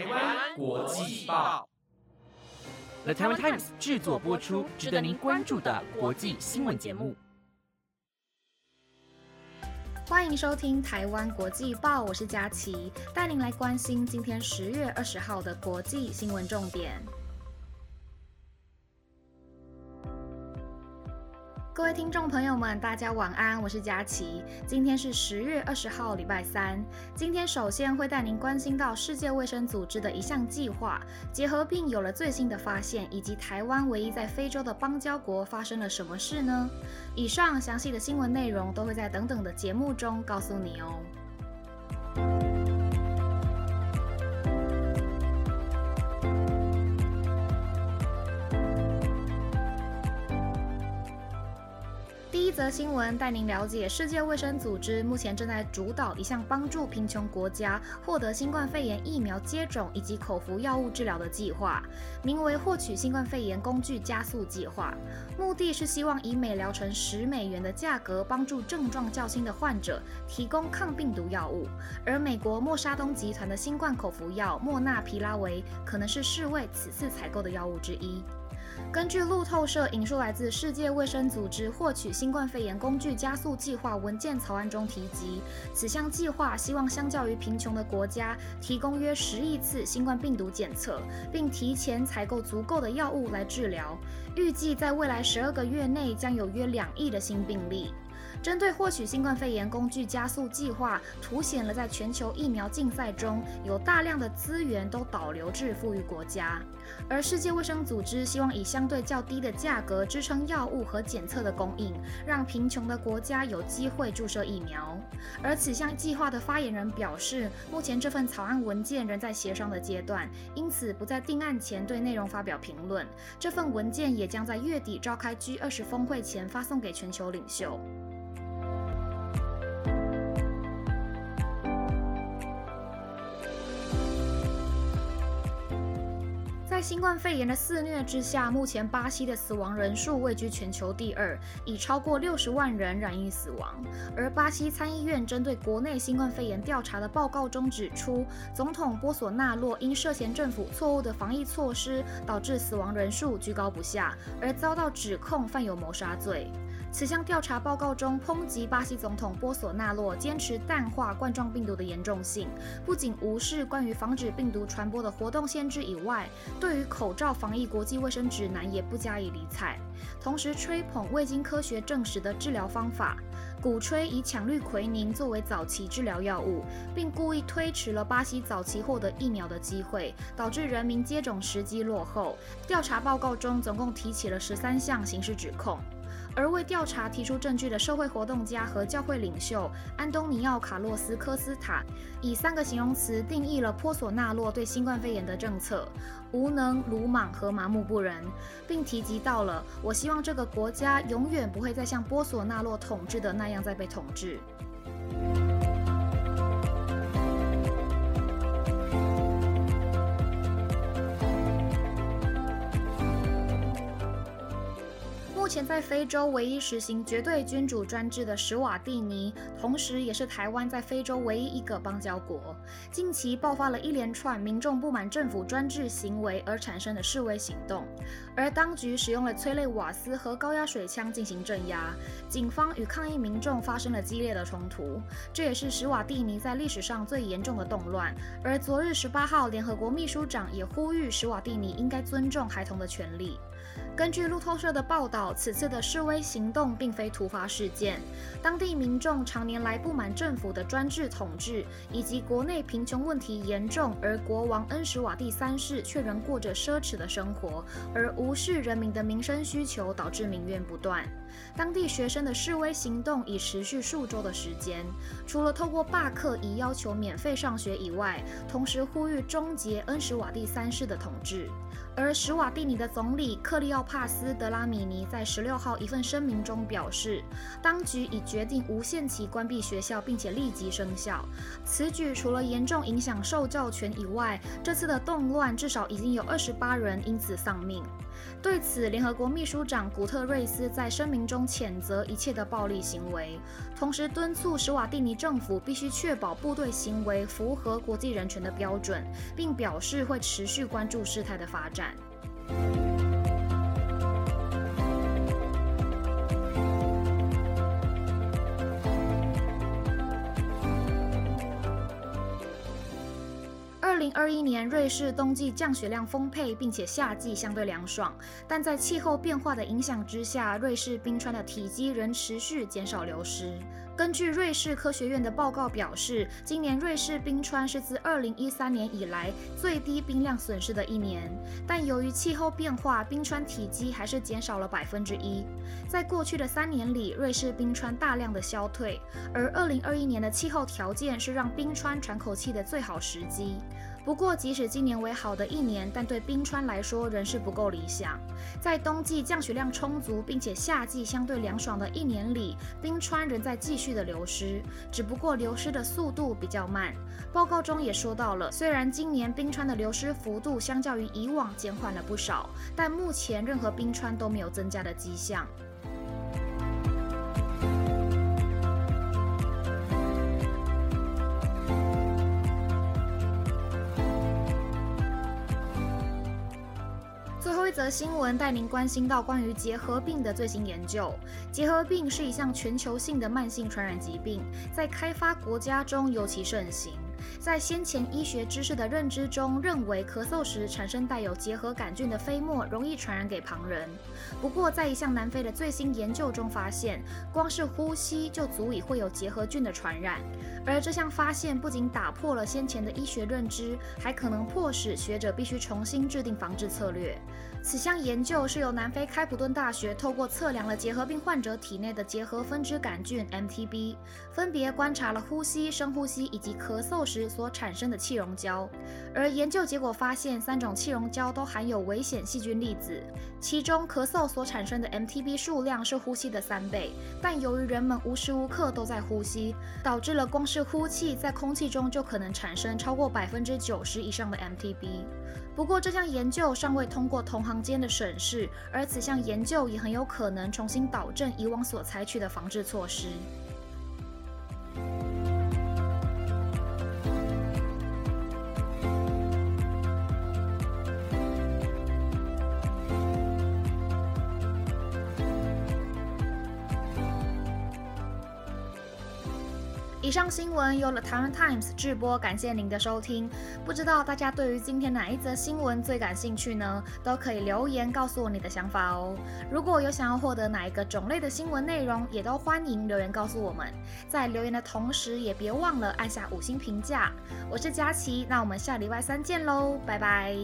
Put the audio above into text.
台湾国际报，The Taiwan Times 制作播出，值得您关注的国际新闻节目。欢迎收听台湾国际报，我是佳琪，带您来关心今天十月二十号的国际新闻重点。各位听众朋友们，大家晚安，我是佳琪。今天是十月二十号，礼拜三。今天首先会带您关心到世界卫生组织的一项计划，结核病有了最新的发现，以及台湾唯一在非洲的邦交国发生了什么事呢？以上详细的新闻内容都会在等等的节目中告诉你哦。则新闻带您了解，世界卫生组织目前正在主导一项帮助贫穷国家获得新冠肺炎疫苗接种以及口服药物治疗的计划，名为“获取新冠肺炎工具加速计划”。目的是希望以每疗程十美元的价格，帮助症状较轻的患者提供抗病毒药物。而美国默沙东集团的新冠口服药莫纳皮拉韦，可能是世卫此次采购的药物之一。根据路透社引述来自世界卫生组织获取新冠肺炎工具加速计划文件草案中提及，此项计划希望相较于贫穷的国家提供约十亿次新冠病毒检测，并提前采购足够的药物来治疗。预计在未来十二个月内将有约两亿的新病例。针对获取新冠肺炎工具加速计划，凸显了在全球疫苗竞赛中有大量的资源都导流至富裕国家，而世界卫生组织希望以相对较低的价格支撑药物和检测的供应，让贫穷的国家有机会注射疫苗。而此项计划的发言人表示，目前这份草案文件仍在协商的阶段，因此不在定案前对内容发表评论。这份文件也将在月底召开 G20 峰会前发送给全球领袖。在新冠肺炎的肆虐之下，目前巴西的死亡人数位居全球第二，已超过六十万人染疫死亡。而巴西参议院针对国内新冠肺炎调查的报告中指出，总统波索纳洛因涉嫌政府错误的防疫措施，导致死亡人数居高不下，而遭到指控犯有谋杀罪。此项调查报告中抨击巴西总统波索纳洛坚持淡化冠状病毒的严重性，不仅无视关于防止病毒传播的活动限制以外，对于口罩防疫国际卫生指南也不加以理睬，同时吹捧未经科学证实的治疗方法，鼓吹以羟氯喹宁作为早期治疗药物，并故意推迟了巴西早期获得疫苗的机会，导致人民接种时机落后。调查报告中总共提起了十三项刑事指控。而为调查提出证据的社会活动家和教会领袖安东尼奥·卡洛斯·科斯塔，以三个形容词定义了波索纳洛对新冠肺炎的政策：无能、鲁莽和麻木不仁，并提及到了“我希望这个国家永远不会再像波索纳洛统治的那样再被统治”。目前在非洲唯一实行绝对君主专制的史瓦蒂尼，同时也是台湾在非洲唯一一个邦交国。近期爆发了一连串民众不满政府专制行为而产生的示威行动，而当局使用了催泪瓦斯和高压水枪进行镇压，警方与抗议民众发生了激烈的冲突。这也是史瓦蒂尼在历史上最严重的动乱。而昨日十八号，联合国秘书长也呼吁史瓦蒂尼应该尊重孩童的权利。根据路透社的报道，此次的示威行动并非突发事件。当地民众常年来不满政府的专制统治，以及国内贫穷问题严重，而国王恩什瓦蒂三世却仍过着奢侈的生活，而无视人民的民生需求，导致民怨不断。当地学生的示威行动已持续数周的时间，除了透过罢课以要求免费上学以外，同时呼吁终结恩什瓦蒂三世的统治。而史瓦蒂尼的总理克利奥帕斯·德拉米尼在十六号一份声明中表示，当局已决定无限期关闭学校，并且立即生效。此举除了严重影响受教权以外，这次的动乱至少已经有二十八人因此丧命。对此，联合国秘书长古特瑞斯在声明中谴责一切的暴力行为，同时敦促史瓦蒂尼政府必须确保部队行为符合国际人权的标准，并表示会持续关注事态的发展。零二一年，瑞士冬季降雪量丰沛，并且夏季相对凉爽，但在气候变化的影响之下，瑞士冰川的体积仍持续减少流失。根据瑞士科学院的报告表示，今年瑞士冰川是自2013年以来最低冰量损失的一年。但由于气候变化，冰川体积还是减少了百分之一。在过去的三年里，瑞士冰川大量的消退，而2021年的气候条件是让冰川喘口气的最好时机。不过，即使今年为好的一年，但对冰川来说仍是不够理想。在冬季降雪量充足，并且夏季相对凉爽的一年里，冰川仍在继续的流失，只不过流失的速度比较慢。报告中也说到了，虽然今年冰川的流失幅度相较于以往减缓了不少，但目前任何冰川都没有增加的迹象。新闻带您关心到关于结核病的最新研究。结核病是一项全球性的慢性传染疾病，在开发国家中尤其盛行。在先前医学知识的认知中，认为咳嗽时产生带有结核杆菌的飞沫容易传染给旁人。不过，在一项南非的最新研究中发现，光是呼吸就足以会有结核菌的传染。而这项发现不仅打破了先前的医学认知，还可能迫使学者必须重新制定防治策略。此项研究是由南非开普敦大学透过测量了结核病患者体内的结核分支杆菌 MTB，分别观察了呼吸、深呼吸以及咳嗽时所产生的气溶胶。而研究结果发现，三种气溶胶都含有危险细菌粒子，其中咳嗽所产生的 MTB 数量是呼吸的三倍。但由于人们无时无刻都在呼吸，导致了光是呼气在空气中就可能产生超过百分之九十以上的 MTB。不过，这项研究尚未通过同行间的审视，而此项研究也很有可能重新导正以往所采取的防治措施。以上新闻由了台湾 Times 制播，感谢您的收听。不知道大家对于今天哪一则新闻最感兴趣呢？都可以留言告诉我你的想法哦。如果有想要获得哪一个种类的新闻内容，也都欢迎留言告诉我们。在留言的同时，也别忘了按下五星评价。我是佳琪，那我们下礼拜三见喽，拜拜。